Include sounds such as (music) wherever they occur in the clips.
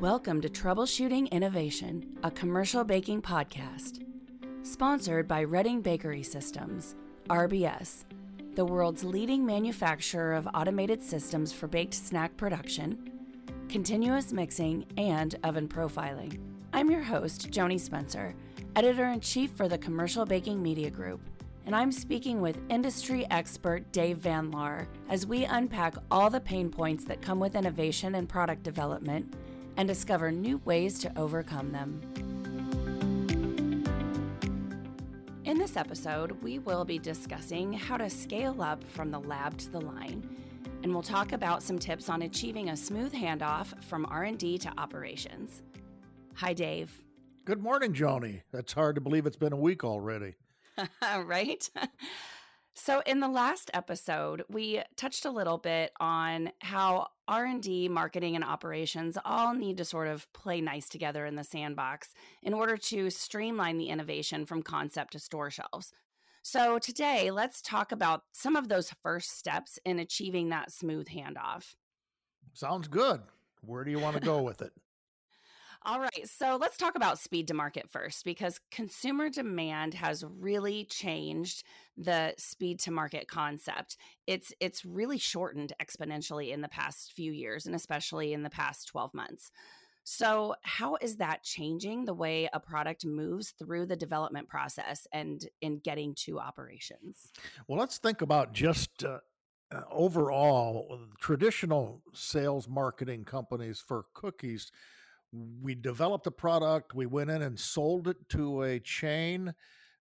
Welcome to Troubleshooting Innovation, a commercial baking podcast. Sponsored by Reading Bakery Systems, RBS, the world's leading manufacturer of automated systems for baked snack production, continuous mixing, and oven profiling. I'm your host, Joni Spencer, editor in chief for the Commercial Baking Media Group, and I'm speaking with industry expert Dave Van Laar as we unpack all the pain points that come with innovation and product development and discover new ways to overcome them. In this episode, we will be discussing how to scale up from the lab to the line, and we'll talk about some tips on achieving a smooth handoff from R&D to operations. Hi Dave. Good morning, Joni. It's hard to believe it's been a week already. (laughs) right? (laughs) So in the last episode, we touched a little bit on how R&D, marketing and operations all need to sort of play nice together in the sandbox in order to streamline the innovation from concept to store shelves. So today, let's talk about some of those first steps in achieving that smooth handoff. Sounds good. Where do you want to go with it? All right, so let's talk about speed to market first because consumer demand has really changed the speed to market concept. It's it's really shortened exponentially in the past few years and especially in the past 12 months. So, how is that changing the way a product moves through the development process and in getting to operations? Well, let's think about just uh, uh overall traditional sales marketing companies for cookies we developed a product we went in and sold it to a chain.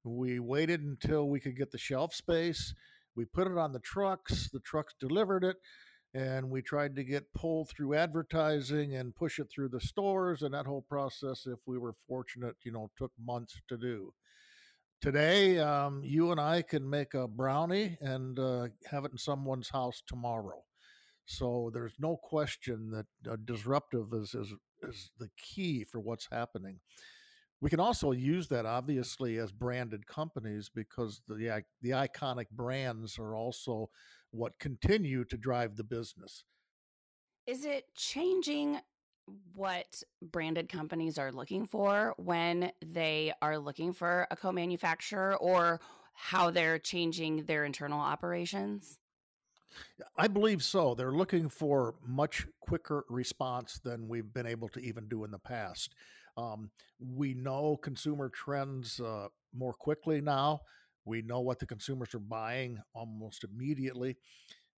We waited until we could get the shelf space. We put it on the trucks the trucks delivered it and we tried to get pulled through advertising and push it through the stores and that whole process if we were fortunate you know took months to do. Today um, you and i can make a brownie and uh, have it in someone's house tomorrow. So there's no question that uh, disruptive is, is is the key for what's happening. We can also use that obviously as branded companies because the the iconic brands are also what continue to drive the business. Is it changing what branded companies are looking for when they are looking for a co-manufacturer or how they're changing their internal operations? I believe so. They're looking for much quicker response than we've been able to even do in the past. Um, we know consumer trends uh, more quickly now. We know what the consumers are buying almost immediately,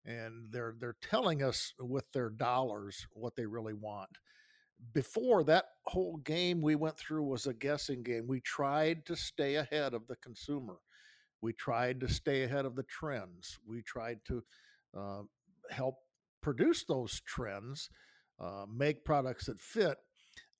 and they're they're telling us with their dollars what they really want. Before that whole game we went through was a guessing game. We tried to stay ahead of the consumer. We tried to stay ahead of the trends. We tried to uh, help produce those trends, uh, make products that fit.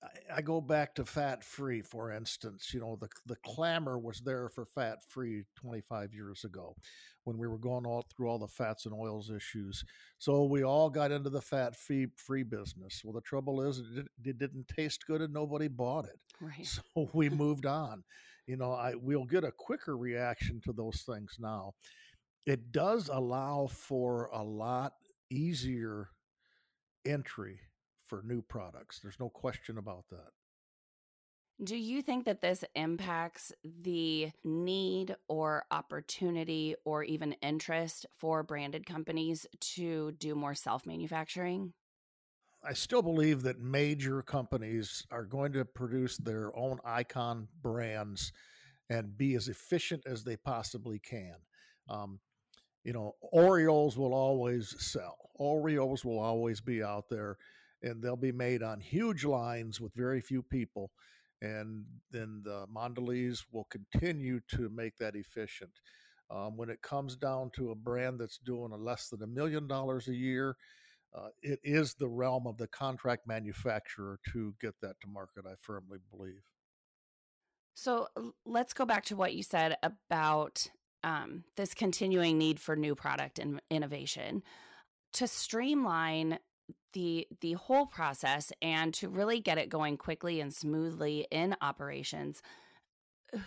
I, I go back to fat free, for instance. You know, the the clamor was there for fat free 25 years ago, when we were going all through all the fats and oils issues. So we all got into the fat free free business. Well, the trouble is, it, it didn't taste good and nobody bought it. (laughs) Right. So we moved on. You know, I we'll get a quicker reaction to those things now it does allow for a lot easier entry for new products. There's no question about that. Do you think that this impacts the need or opportunity or even interest for branded companies to do more self manufacturing? I still believe that major companies are going to produce their own icon brands and be as efficient as they possibly can. Um, you know, Oreos will always sell. Oreos will always be out there, and they'll be made on huge lines with very few people. And then the Mondelez will continue to make that efficient. Um, when it comes down to a brand that's doing a less than a million dollars a year, uh, it is the realm of the contract manufacturer to get that to market, I firmly believe. So let's go back to what you said about um, this continuing need for new product and innovation to streamline the the whole process and to really get it going quickly and smoothly in operations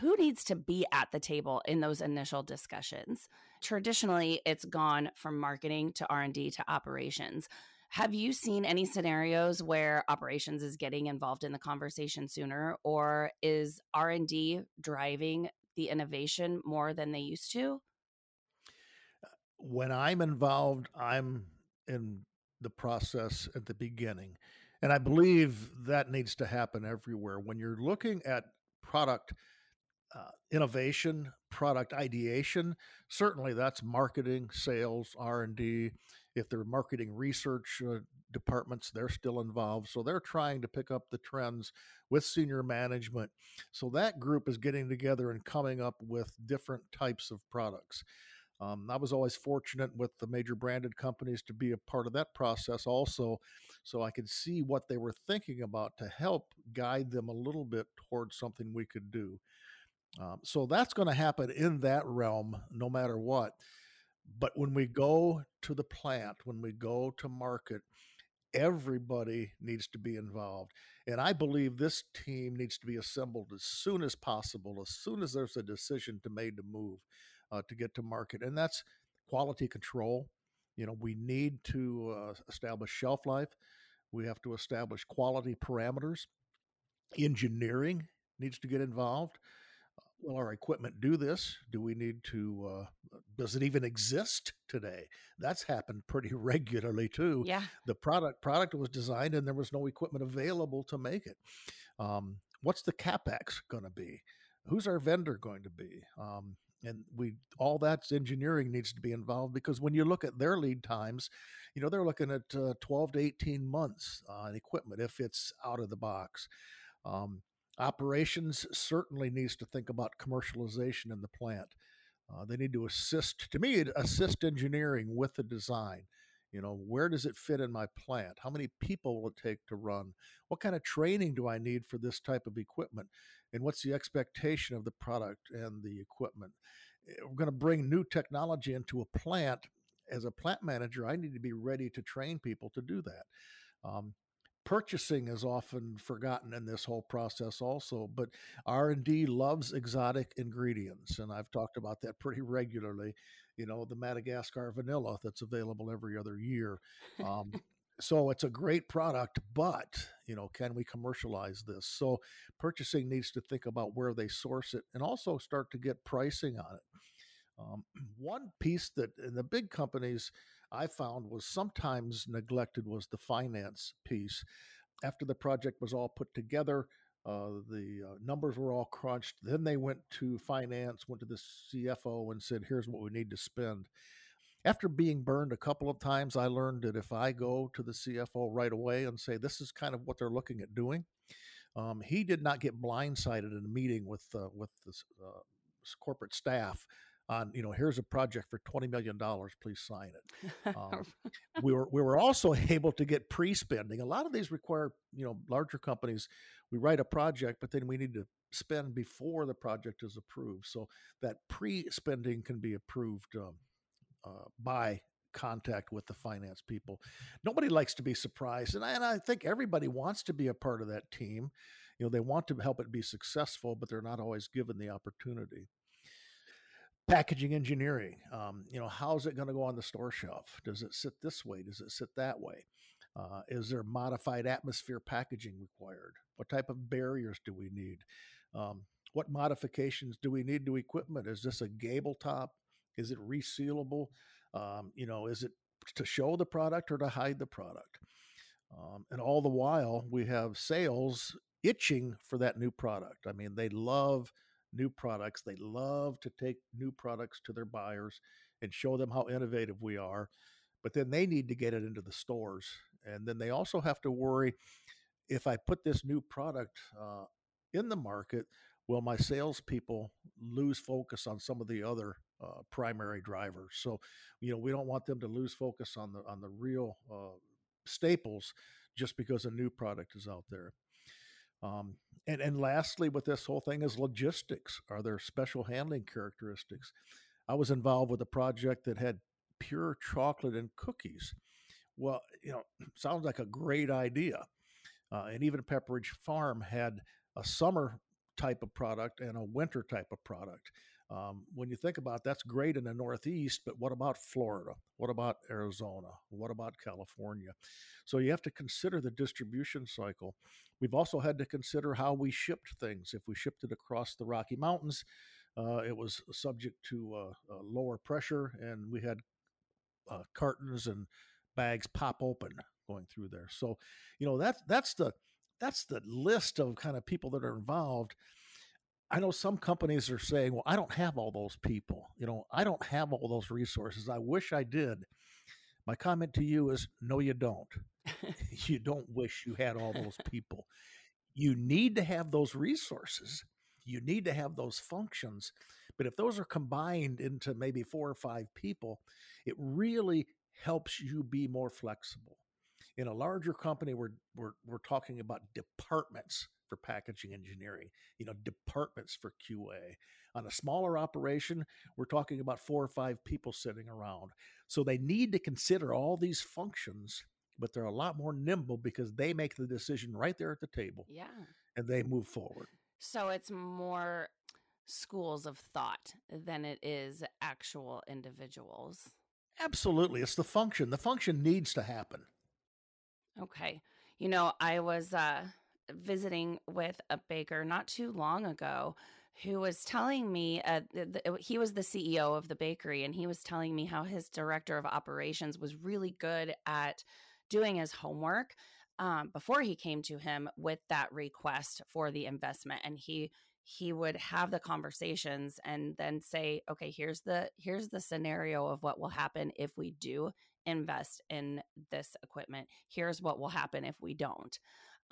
who needs to be at the table in those initial discussions? Traditionally it's gone from marketing to r&d to operations. Have you seen any scenarios where operations is getting involved in the conversation sooner or is R&D driving the innovation more than they used to? When I'm involved, I'm in the process at the beginning. And I believe that needs to happen everywhere. When you're looking at product uh, innovation, product ideation, certainly that's marketing, sales, R&D. If they're marketing research uh, departments, they're still involved. So they're trying to pick up the trends with senior management. So that group is getting together and coming up with different types of products. Um, I was always fortunate with the major branded companies to be a part of that process also, so I could see what they were thinking about to help guide them a little bit towards something we could do. Um, so that's going to happen in that realm no matter what. But when we go to the plant, when we go to market, everybody needs to be involved. And I believe this team needs to be assembled as soon as possible, as soon as there's a decision to made to move uh, to get to market. And that's quality control. You know, we need to uh, establish shelf life. We have to establish quality parameters. Engineering needs to get involved. Will our equipment do this? Do we need to? Uh, does it even exist today? That's happened pretty (laughs) regularly too. Yeah. The product product was designed and there was no equipment available to make it. Um, what's the capex going to be? Who's our vendor going to be? Um, and we all that's engineering needs to be involved because when you look at their lead times you know they're looking at uh, 12 to 18 months on equipment if it's out of the box um, operations certainly needs to think about commercialization in the plant uh, they need to assist to me assist engineering with the design you know where does it fit in my plant how many people will it take to run what kind of training do i need for this type of equipment and what's the expectation of the product and the equipment. Eh, we're going to bring new technology into a plant. As a plant manager, I need to be ready to train people to do that. Um, purchasing is often forgotten in this whole process also but r&d loves exotic ingredients and i've talked about that pretty regularly you know the madagascar vanilla that's available every other year um, so it's a great product but you know can we commercialize this? So purchasing needs to think about where they source it and also start to get pricing on it. Um, (clears throat) one piece that in the big companies i found was sometimes neglected was the finance piece. After the project was all put together uh, the uh, numbers were all crunched then they went to finance went to the cfo and said here's what we need to spend. After being burned a couple of times, I learned that if I go to the CFO right away and say, this is kind of what they're looking at doing, um, he did not get blindsided in a meeting with uh, with the uh, corporate staff on you know here's a project for 20 million dollars please sign it (laughs) um, we were we were also (laughs) able to get pre-spending a lot of these require you know larger companies we write a project but then we need to spend before the project is approved so that pre-spending can be approved um, uh, by contact with the finance people. Nobody likes to be surprised, and I, and I think everybody wants to be a part of that team. You know, they want to help it be successful, but they're not always given the opportunity. Packaging engineering, um, you know, how's it going to go on the store shelf? Does it sit this way? Does it sit that way? Uh, is there modified atmosphere packaging required? What type of barriers do we need? Um, what modifications do we need to equipment? Is this a gable top? Is it resealable? Um, you know, is it to show the product or to hide the product? Um, and all the while, we have sales itching for that new product. I mean, they love new products. They love to take new products to their buyers and show them how innovative we are. But then they need to get it into the stores. And then they also have to worry if I put this new product uh, in the market, will my salespeople lose focus on some of the other uh, primary drivers. So, you know, we don't want them to lose focus on the on the real uh, staples just because a new product is out there. Um, and and lastly, with this whole thing is logistics. Are there special handling characteristics? I was involved with a project that had pure chocolate and cookies. Well, you know, (clears throat) sounds like a great idea. Uh, and even Pepperidge Farm had a summer type of product and a winter type of product. Um, when you think about it, that's great in the Northeast, but what about Florida? What about Arizona? What about California? So you have to consider the distribution cycle. We've also had to consider how we shipped things. If we shipped it across the Rocky Mountains, uh, it was subject to uh, lower pressure, and we had uh, cartons and bags pop open going through there. So, you know that's that's the that's the list of kind of people that are involved. I know some companies are saying, well, I don't have all those people. You know, I don't have all those resources. I wish I did. My comment to you is no, you don't. (laughs) (laughs) you don't wish you had all those people. You need to have those resources, you need to have those functions. But if those are combined into maybe four or five people, it really helps you be more flexible. In a larger company, we're, we're, we're talking about departments for packaging engineering, you know, departments for QA. On a smaller operation, we're talking about four or five people sitting around. So they need to consider all these functions, but they're a lot more nimble because they make the decision right there at the table. Yeah. And they move forward. So it's more schools of thought than it is actual individuals. Absolutely. It's the function. The function needs to happen. Okay. You know, I was uh visiting with a baker not too long ago who was telling me uh, he was the CEO of the bakery and he was telling me how his director of operations was really good at doing his homework um, before he came to him with that request for the investment. And he he would have the conversations and then say okay here's the here's the scenario of what will happen if we do invest in this equipment. Here's what will happen if we don't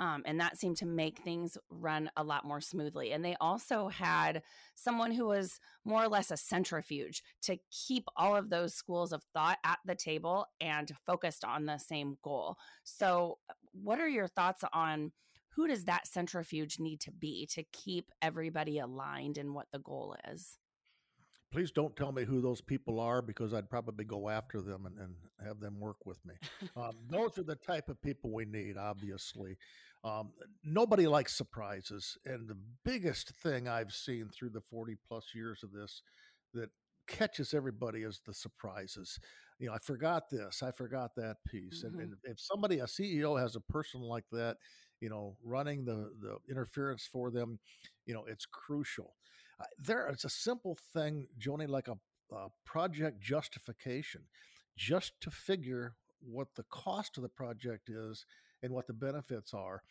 um, and that seemed to make things run a lot more smoothly. And they also had someone who was more or less a centrifuge to keep all of those schools of thought at the table and focused on the same goal. So, what are your thoughts on who does that centrifuge need to be to keep everybody aligned in what the goal is? please don't tell me who those people are because I'd probably go after them and, and have them work with me. (laughs) Um, those are the type of people we need, obviously. Um, nobody likes surprises. And the biggest thing I've seen through the 40 plus years of this that catches everybody is the surprises. You know, I forgot this, I forgot that piece. Mm-hmm. And, and if somebody, a CEO, has a person like that, you know, running the, the interference for them, you know, it's crucial. Uh, there, it's a simple thing, Joni, like a, a project justification, just to figure what the cost of the project is and what the benefits are.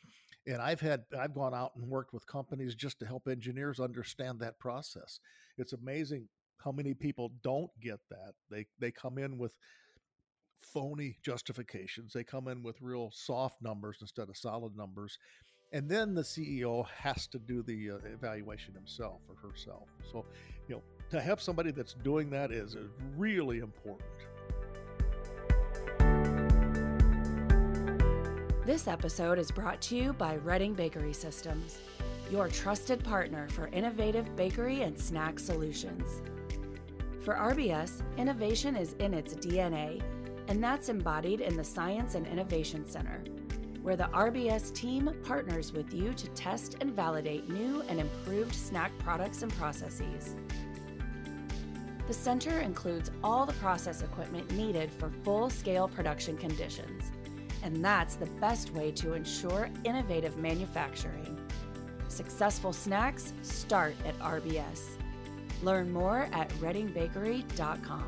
And I've had I've gone out and worked with companies just to help engineers understand that process. It's amazing how many people don't get that. They they come in with phony justifications. They come in with real soft numbers instead of solid numbers. And then the CEO has to do the uh, evaluation himself or herself. So, you know, to have somebody that's doing that is, is really important. This episode is brought to you by Reading Bakery Systems, your trusted partner for innovative bakery and snack solutions. For RBS, innovation is in its DNA, and that's embodied in the Science and Innovation Center, where the RBS team partners with you to test and validate new and improved snack products and processes. The center includes all the process equipment needed for full scale production conditions and that's the best way to ensure innovative manufacturing. Successful snacks start at RBS. Learn more at readingbakery.com.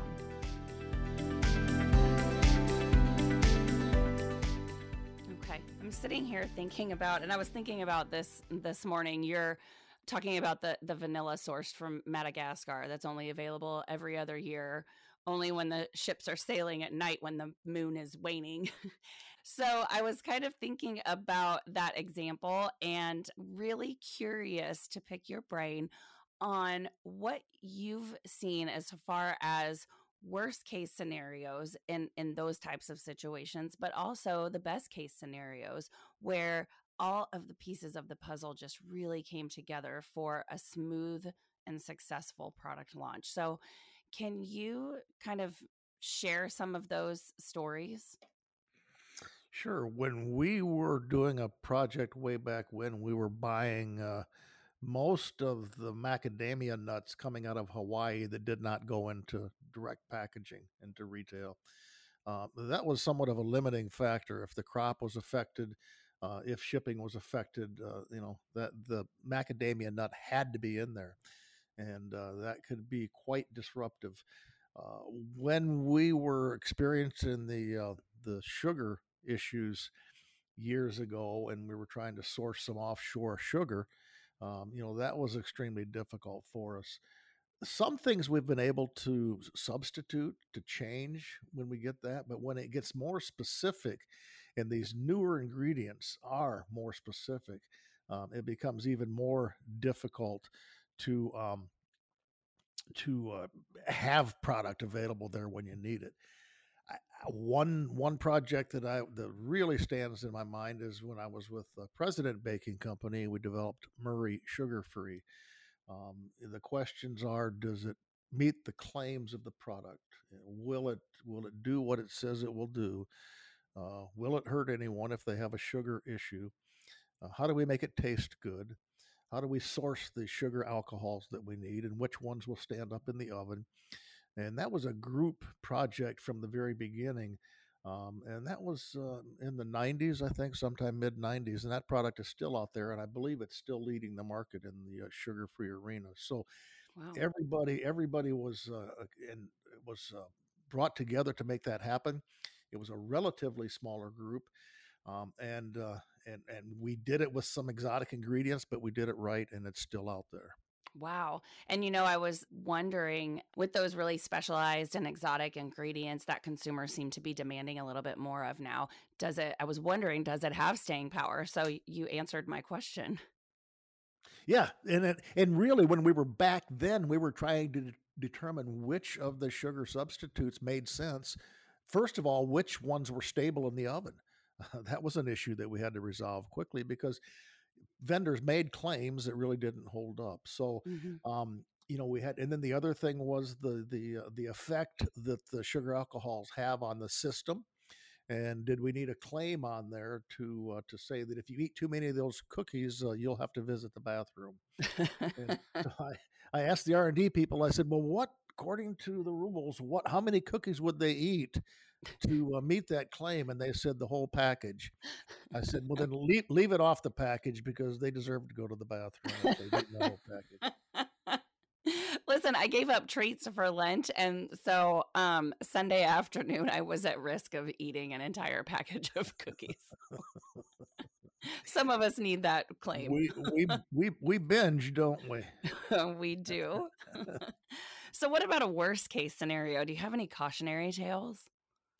Okay, I'm sitting here thinking about, and I was thinking about this this morning. You're talking about the the vanilla sourced from Madagascar that's only available every other year, only when the ships are sailing at night when the moon is waning. (laughs) So I was kind of thinking about that example and really curious to pick your brain on what you've seen as far as worst case scenarios in in those types of situations but also the best case scenarios where all of the pieces of the puzzle just really came together for a smooth and successful product launch. So, can you kind of share some of those stories? Sure. When we were doing a project way back when, we were buying uh, most of the macadamia nuts coming out of Hawaii that did not go into direct packaging into retail. Uh, that was somewhat of a limiting factor. If the crop was affected, uh, if shipping was affected, uh, you know that the macadamia nut had to be in there, and uh, that could be quite disruptive. Uh, when we were experiencing the the sugar issues years ago, and we were trying to source some offshore sugar, um, you know that was extremely difficult for us. Some things we've been able to substitute to change when we get that but when it gets more specific and these newer ingredients are more specific um, it becomes even more difficult to um, to uh, have product available there when you need it one one project that I that really stands in my mind is when I was with the President Baking Company. We developed Murray Sugar Free, um, the questions are: Does it meet the claims of the product? Will it will it do what it says it will do? Uh, will it hurt anyone if they have a sugar issue? Uh, how do we make it taste good? How do we source the sugar alcohols that we need, and which ones will stand up in the oven? And that was a group project from the very beginning. Um, and that was uh, in the 90s, I think, sometime mid 90s. And that product is still out there, and I believe it's still leading the market in the uh, sugar-free arena. So wow. everybody, everybody was uh, and was uh, brought together to make that happen. It was a relatively smaller group, um, and uh, and and we did it with some exotic ingredients, but we did it right, and it's still out there. Wow. And you know, I was wondering with those really specialized and exotic ingredients that consumers seem to be demanding a little bit more of now, does it, I was wondering, does it have staying power? So you answered my question. Yeah. And, it, and really, when we were back then, we were trying to determine which of the sugar substitutes made sense. First of all, which ones were stable in the oven. Uh, (laughs) that was an issue that we had to resolve quickly because vendors made claims that really didn't hold up. So, mm-hmm. um, you know, we had, and then the other thing was the the uh, the effect that the sugar alcohols have on the system. And did we need a claim on there to uh, to say that if you eat too many of those cookies, uh, you'll have to visit the bathroom? (laughs) so I, I asked the R and D people. I said, "Well, what according to the rules, what how many cookies would they eat to uh, meet that claim?" And they said the whole package. I said, "Well, then (laughs) leave leave it off the package because they deserve to go to the bathroom if they eat the whole package." (laughs) Listen, I gave up treats for Lent, and so um, Sunday afternoon I was at risk of eating an entire package of cookies. Some of us need that claim. We we we we binge, don't we? (laughs) we do. So, what about a worst case scenario? Do you have any cautionary tales?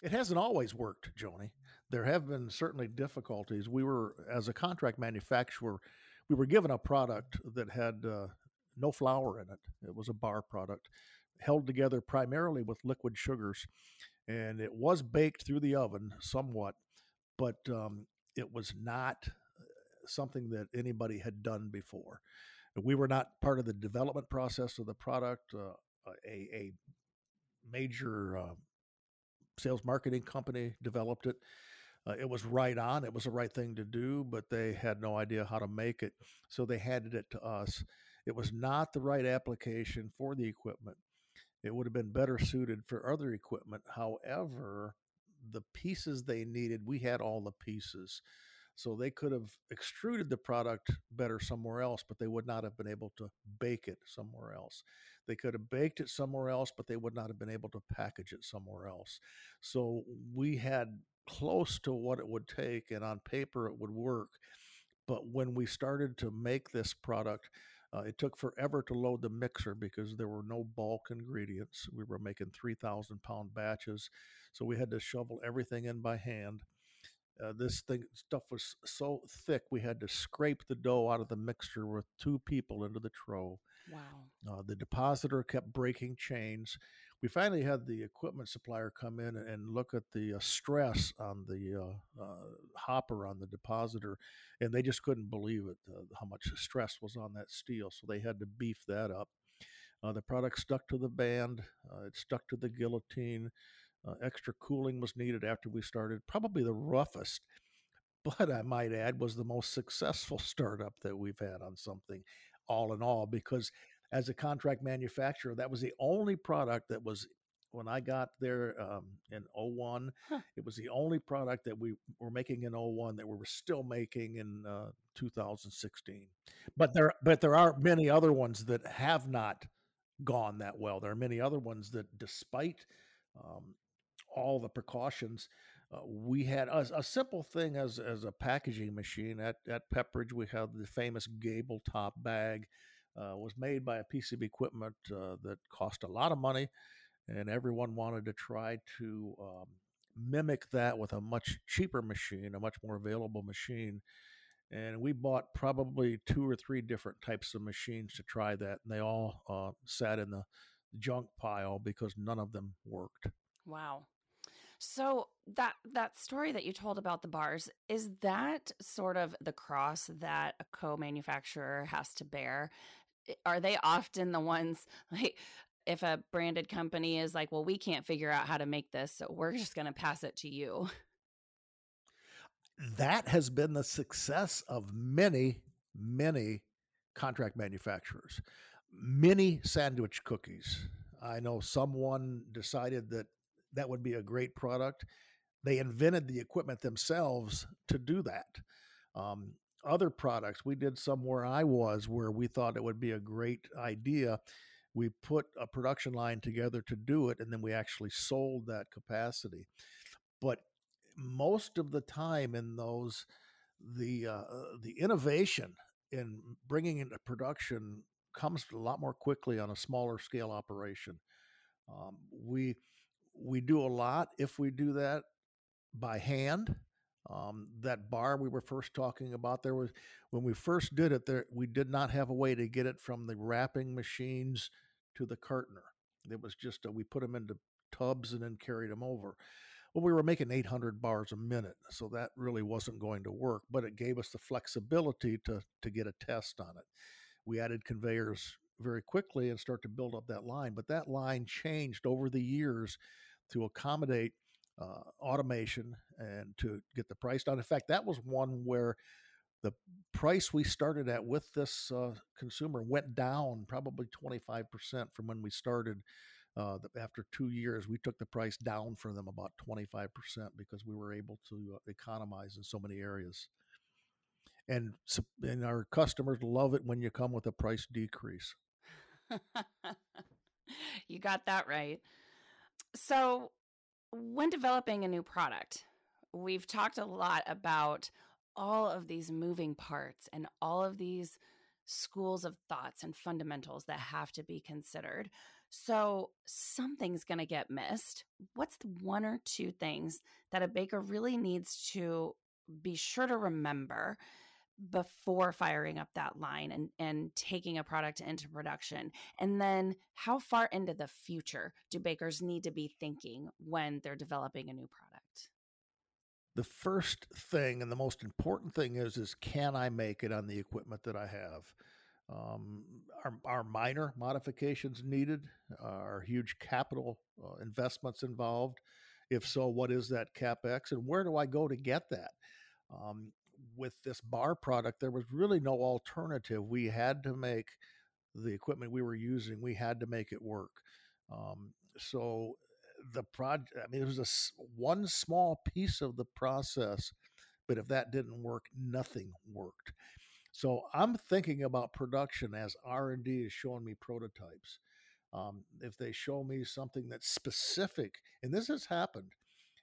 It hasn't always worked, Joni. There have been certainly difficulties. We were, as a contract manufacturer, we were given a product that had uh, no flour in it. It was a bar product held together primarily with liquid sugars. And it was baked through the oven somewhat, but um, it was not uh, something that anybody had done before. We were not part of the development process of the product. Uh, a, a major uh, sales marketing company developed it. Uh, it was right on. It was the right thing to do, but they had no idea how to make it. So they handed it to us. It was not the right application for the equipment. It would have been better suited for other equipment. However, the pieces they needed, we had all the pieces. So they could have extruded the product better somewhere else, but they would not have been able to bake it somewhere else. They could have baked it somewhere else, but they would not have been able to package it somewhere else. So we had close to what it would take, and on paper it would work. But when we started to make this product, uh, it took forever to load the mixer because there were no bulk ingredients. We were making 3,000 pound batches. So we had to shovel everything in by hand. Uh, this thing stuff was so thick we had to scrape the dough out of the mixture with two people into the trough. Wow. Uh, the depositor kept breaking chains. We finally had the equipment supplier come in and look at the uh, stress on the uh, uh, hopper on the depositor, and they just couldn't believe it uh, how much stress was on that steel. So they had to beef that up. the product stuck to the band. it stuck to the guillotine. Uh, extra cooling was needed after we started. Probably the roughest, (laughs) but I might add, was the most successful (laughs) startup that we've had on something. All in all because as a contract manufacturer, that was the only product that was when I got there um, in 01, huh. it was the only product that we were making in 01 that we were still making in uh, 2016. But there, but there are many other ones that have not gone that well. There are many other ones that, despite um, all the precautions, uh, we had a, a, simple thing as as a packaging machine at at Pepperidge. We had the famous gable top bag. Uh, was made by a piece of equipment uh, that cost a lot of money and everyone wanted to try to um, mimic that with a much cheaper machine, a much more available machine. And we bought probably two or three different types of machines to try that, and they all uh, sat in the junk pile because none of them worked. Wow. So that that story that you told about the bars is that sort of the cross that a co-manufacturer has to bear are they often the ones (laughs) like if a branded company is like, well, we can't figure out how to make this, so we're just going to pass it to you. That has been the success of many, many contract manufacturers. Many sandwich cookies. I know someone decided that that would be a great product. They invented the equipment themselves to do that. Um, other products, we did some where I was where we thought it would be a great idea we put a production line together to do it and then we actually sold that capacity but most of the time in those the uh, the innovation in bringing into production comes a lot more quickly on a smaller scale operation um, we we do a lot if we do that by hand. Um, that bar we were first talking about there was when we first did it there we did not have a way to get it from the wrapping machines to the cartoner. It was just a, we put them into tubs and then carried them over. Well we were making 800 bars a minute so that really wasn't going to work but it gave us the flexibility to to get a test on it. We added conveyors very quickly and start to build up that line but that line changed over the years to accommodate uh, automation and to get the price down. In fact, that was one where the price we started at with this uh, consumer went down probably 25% from when we started. Uh, after two years, we took the price down for them about 25% because we were able to uh, economize in so many areas. And, and our customers love it when you come with a price decrease. (laughs) you got that right. So, when developing a new product, we've talked a lot about all of these moving parts and all of these schools of thoughts and fundamentals that have to be considered. So something's going to get missed. What's the one or two things that a baker really needs to be sure to remember before firing up that line and, and taking a product into production? And then how far into the future do bakers need to be thinking when they're developing a new product? The first thing and the most important thing is is can I make it on the equipment that I have? Um, are, are minor modifications needed? Are huge capital uh, investments involved? If so, what is that capex, and where do I go to get that? Um, with this bar product, there was really no alternative. We had to make the equipment we were using, we had to make it work. Um, so the project, I mean, it was a one small piece of the process, but if that didn't work, nothing worked. So I'm thinking about production as R and D is showing me prototypes. Um, if they show me something that's specific, and this has happened,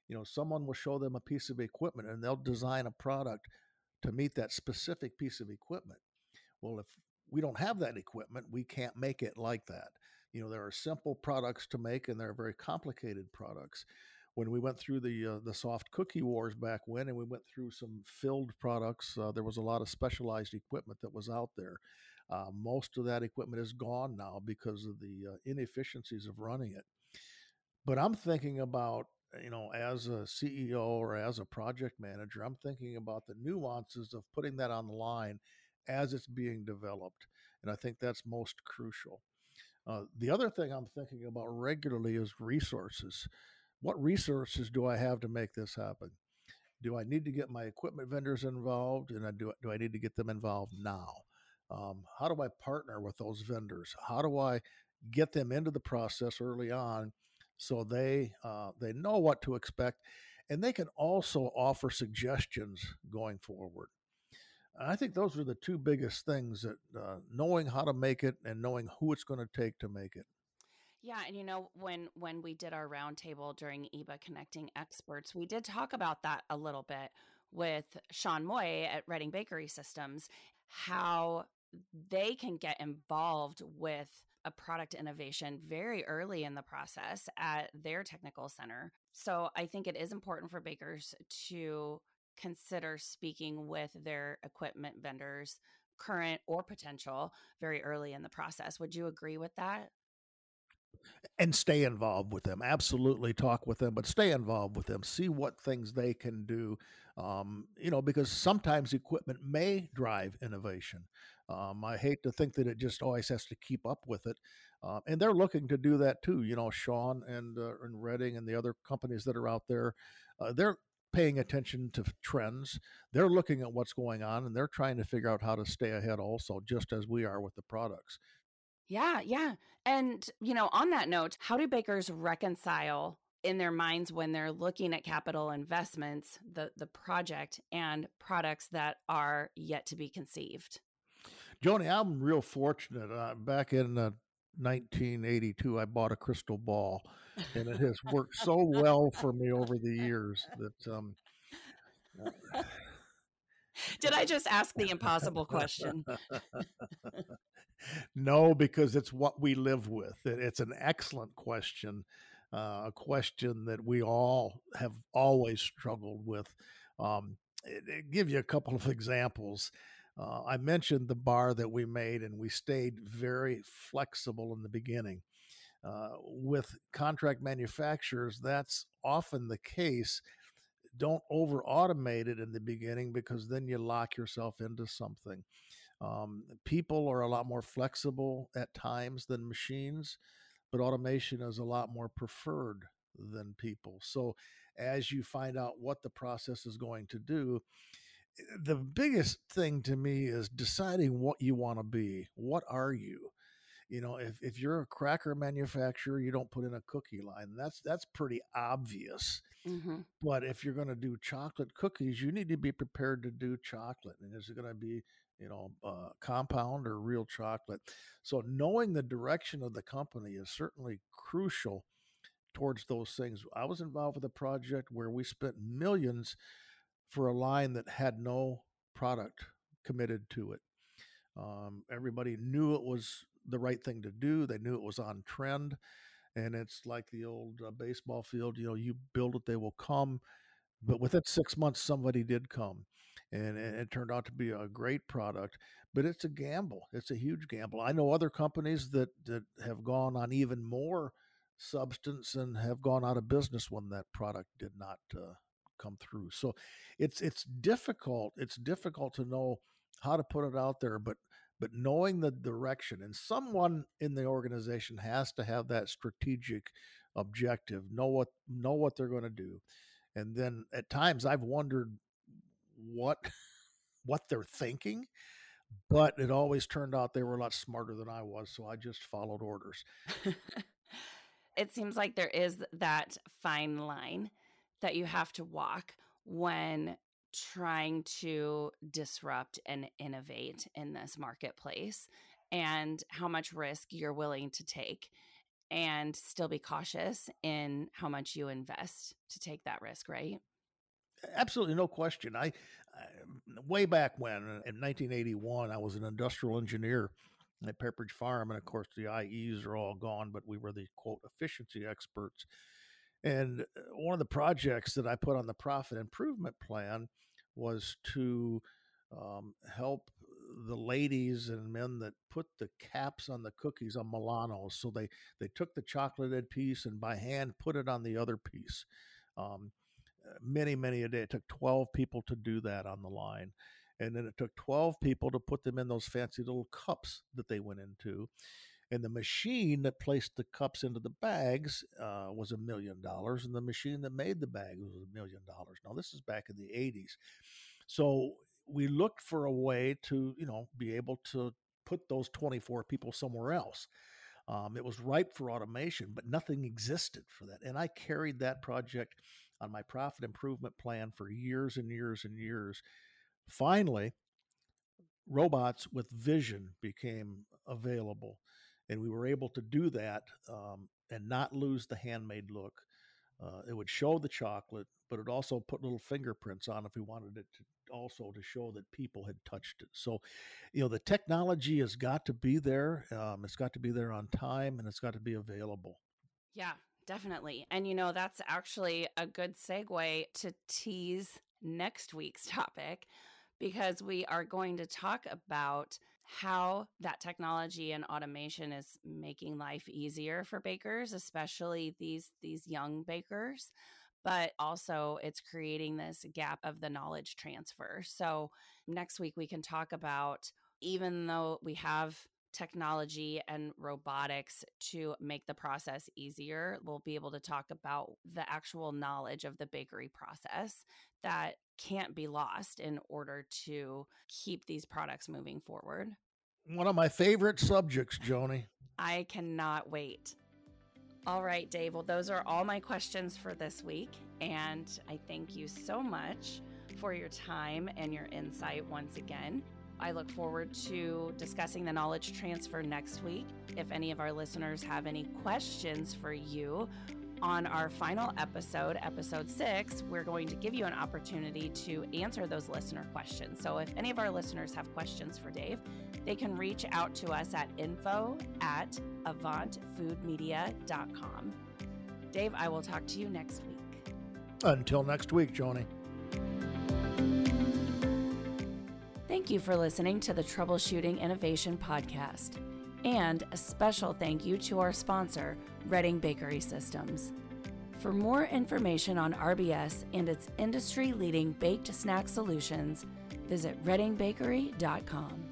you know, someone will show them a piece of equipment and they'll design a product to meet that specific piece of equipment. Well, if we don't have that equipment, we can't make it like that. You know, there are simple products to make and there are very complicated products. When we went through the uh, the soft cookie wars back when, and we went through some filled products, uh, there was a lot of specialized equipment that was out there. Uh, most of that equipment is gone now because of the uh, inefficiencies of running it. But I'm thinking about you know, as a CEO or as a project manager, I'm thinking about the nuances of putting that on the line as it's being developed. And I think that's most crucial. Uh, the other thing I'm thinking about regularly is resources. What resources do I have to make this happen? Do I need to get my equipment vendors involved, and I do do I need to get them involved now? Um, how do I partner with those vendors? How do I get them into the process early on so they uh, they know what to expect, and they can also offer suggestions going forward. I think those are the two biggest things that uh, knowing how to make it and knowing who it's going to take to make it. Yeah, and you know when when we did our roundtable during EBA Connecting Experts, we did talk about that a little bit with Sean Moy at Reading Bakery Systems, how they can get involved with a product innovation very early in the process at their technical center. So I think it is important for bakers to consider speaking with their equipment vendors, current or potential, very early in the process. Would you agree with that? and stay involved with them. Absolutely talk with them, but stay involved with them. See what things they can do. Um, you know, because sometimes equipment may drive innovation. Um, I hate to think that it just always has to keep up with it. Uh, and they're looking to do that too. You know, Sean and, uh, and Reading and the other companies that are out there, uh, they're paying attention to trends. They're looking at what's going on and they're trying to figure out how to stay ahead also, just as we are with the products. Yeah, yeah. And, you know, on that note, how do bakers reconcile in their minds when they're looking at capital investments, the the project and products that are yet to be conceived? Joni, I'm real fortunate. Uh, back in uh, 1982, I bought a crystal ball, and it has worked so well for me over the years that. Um, Did I just ask the impossible question? (laughs) no, because it's what we live with. It's an excellent question, uh, a question that we all have always struggled with. Um, it, it give you a couple of examples. Uh, I mentioned the bar that we made, and we stayed very flexible in the beginning. Uh, with contract manufacturers, that's often the case. Don't over automate it in the beginning because then you lock yourself into something. Um, people are a lot more flexible at times than machines, but automation is a lot more preferred than people. So, as you find out what the process is going to do, the biggest thing to me is deciding what you want to be. What are you? You know, if, if you're a cracker manufacturer, you don't put in a cookie line. That's that's pretty obvious. Mm-hmm. But if you're going to do chocolate cookies, you need to be prepared to do chocolate. And is it going to be you know, uh, compound or real chocolate. So knowing the direction of the company is certainly crucial towards those things. I was involved with a project where we spent millions for a line that had no product committed to it. Um, everybody knew it was the right thing to do. They knew it was on trend. And it's like the old uh, baseball field, you know, you build it, they will come. But within six months, somebody did come and it turned out to be a great product. But it's a gamble. It's a huge gamble. I know other companies that that have gone on even more substance and have gone out of business when that product did not uh, come through. So it's it's difficult. It's difficult to know how to put it out there, but but knowing the direction and someone in the organization has to have that strategic objective know what know what they're going to do and then at times i've wondered what (laughs) what they're thinking but it always turned out they were a lot smarter than I was, so I just followed orders. (laughs) it seems like there is that fine line that you have to walk when trying to disrupt and innovate in this marketplace and how much risk you're willing to take and still be cautious in how much you invest to take that risk, right? Absolutely, no question. I, I, way back when uh, in 1981, I was an industrial engineer at Pepperidge Farm, and of course the IEs are all gone, but we were the quote efficiency experts. And uh, one of the projects that I put on the profit improvement plan was to um, help the ladies and men that put the caps on the cookies on Milanos. So they they took the chocolated piece and by hand put it on the other piece. Um, many, many a day. It took 12 people to do that on the line. And then it took 12 people to put them in those fancy little cups that they went into. And the machine that placed the cups into the bags uh, was a million dollars, and the machine that made the bags was a million dollars. Now, this is back in the 80s. So we looked for a way to, you know, be able to put those 24 people somewhere else. Um, it was ripe for automation, but nothing existed for that. And I carried that project on my profit improvement plan for years and years and years. Finally, robots with vision became available, and we were able to do that um, and not lose the handmade look. Uh, it would show the chocolate, but it also put little fingerprints on if we wanted it to also to show that people had touched it. So, you know, the technology has got to be there. Um, it's got to be there on time, and it's got to be available. Yeah, definitely. And you know, that's actually a good segue to tease next week's (laughs) topic because we are going to talk about how that technology and automation is making life easier for bakers especially these these young bakers but also it's creating this gap of the knowledge transfer. So next week we can talk about even though we have technology and robotics to make the process easier. We'll be able to talk about the actual knowledge of the bakery process that can't be lost in order to keep these products moving forward. One of my favorite subjects, Joni. I cannot wait. All right, Dave. Well, those are all my questions for this week. And I thank you so much for your time and your insight once again. I look forward to discussing the knowledge transfer next week. If any of our listeners have any questions for you, on our final episode, episode six, we're going to give you an opportunity to answer those listener questions. So if any of our listeners have questions for Dave, they can reach out to us at info at avantfoodmedia.com. Dave, I will talk to you next week. Until next week, Joni. Thank you for listening to the Troubleshooting Innovation Podcast. And a special thank you to our sponsor, Reading Bakery Systems. For more information on RBS and its industry leading baked snack solutions, visit readingbakery.com.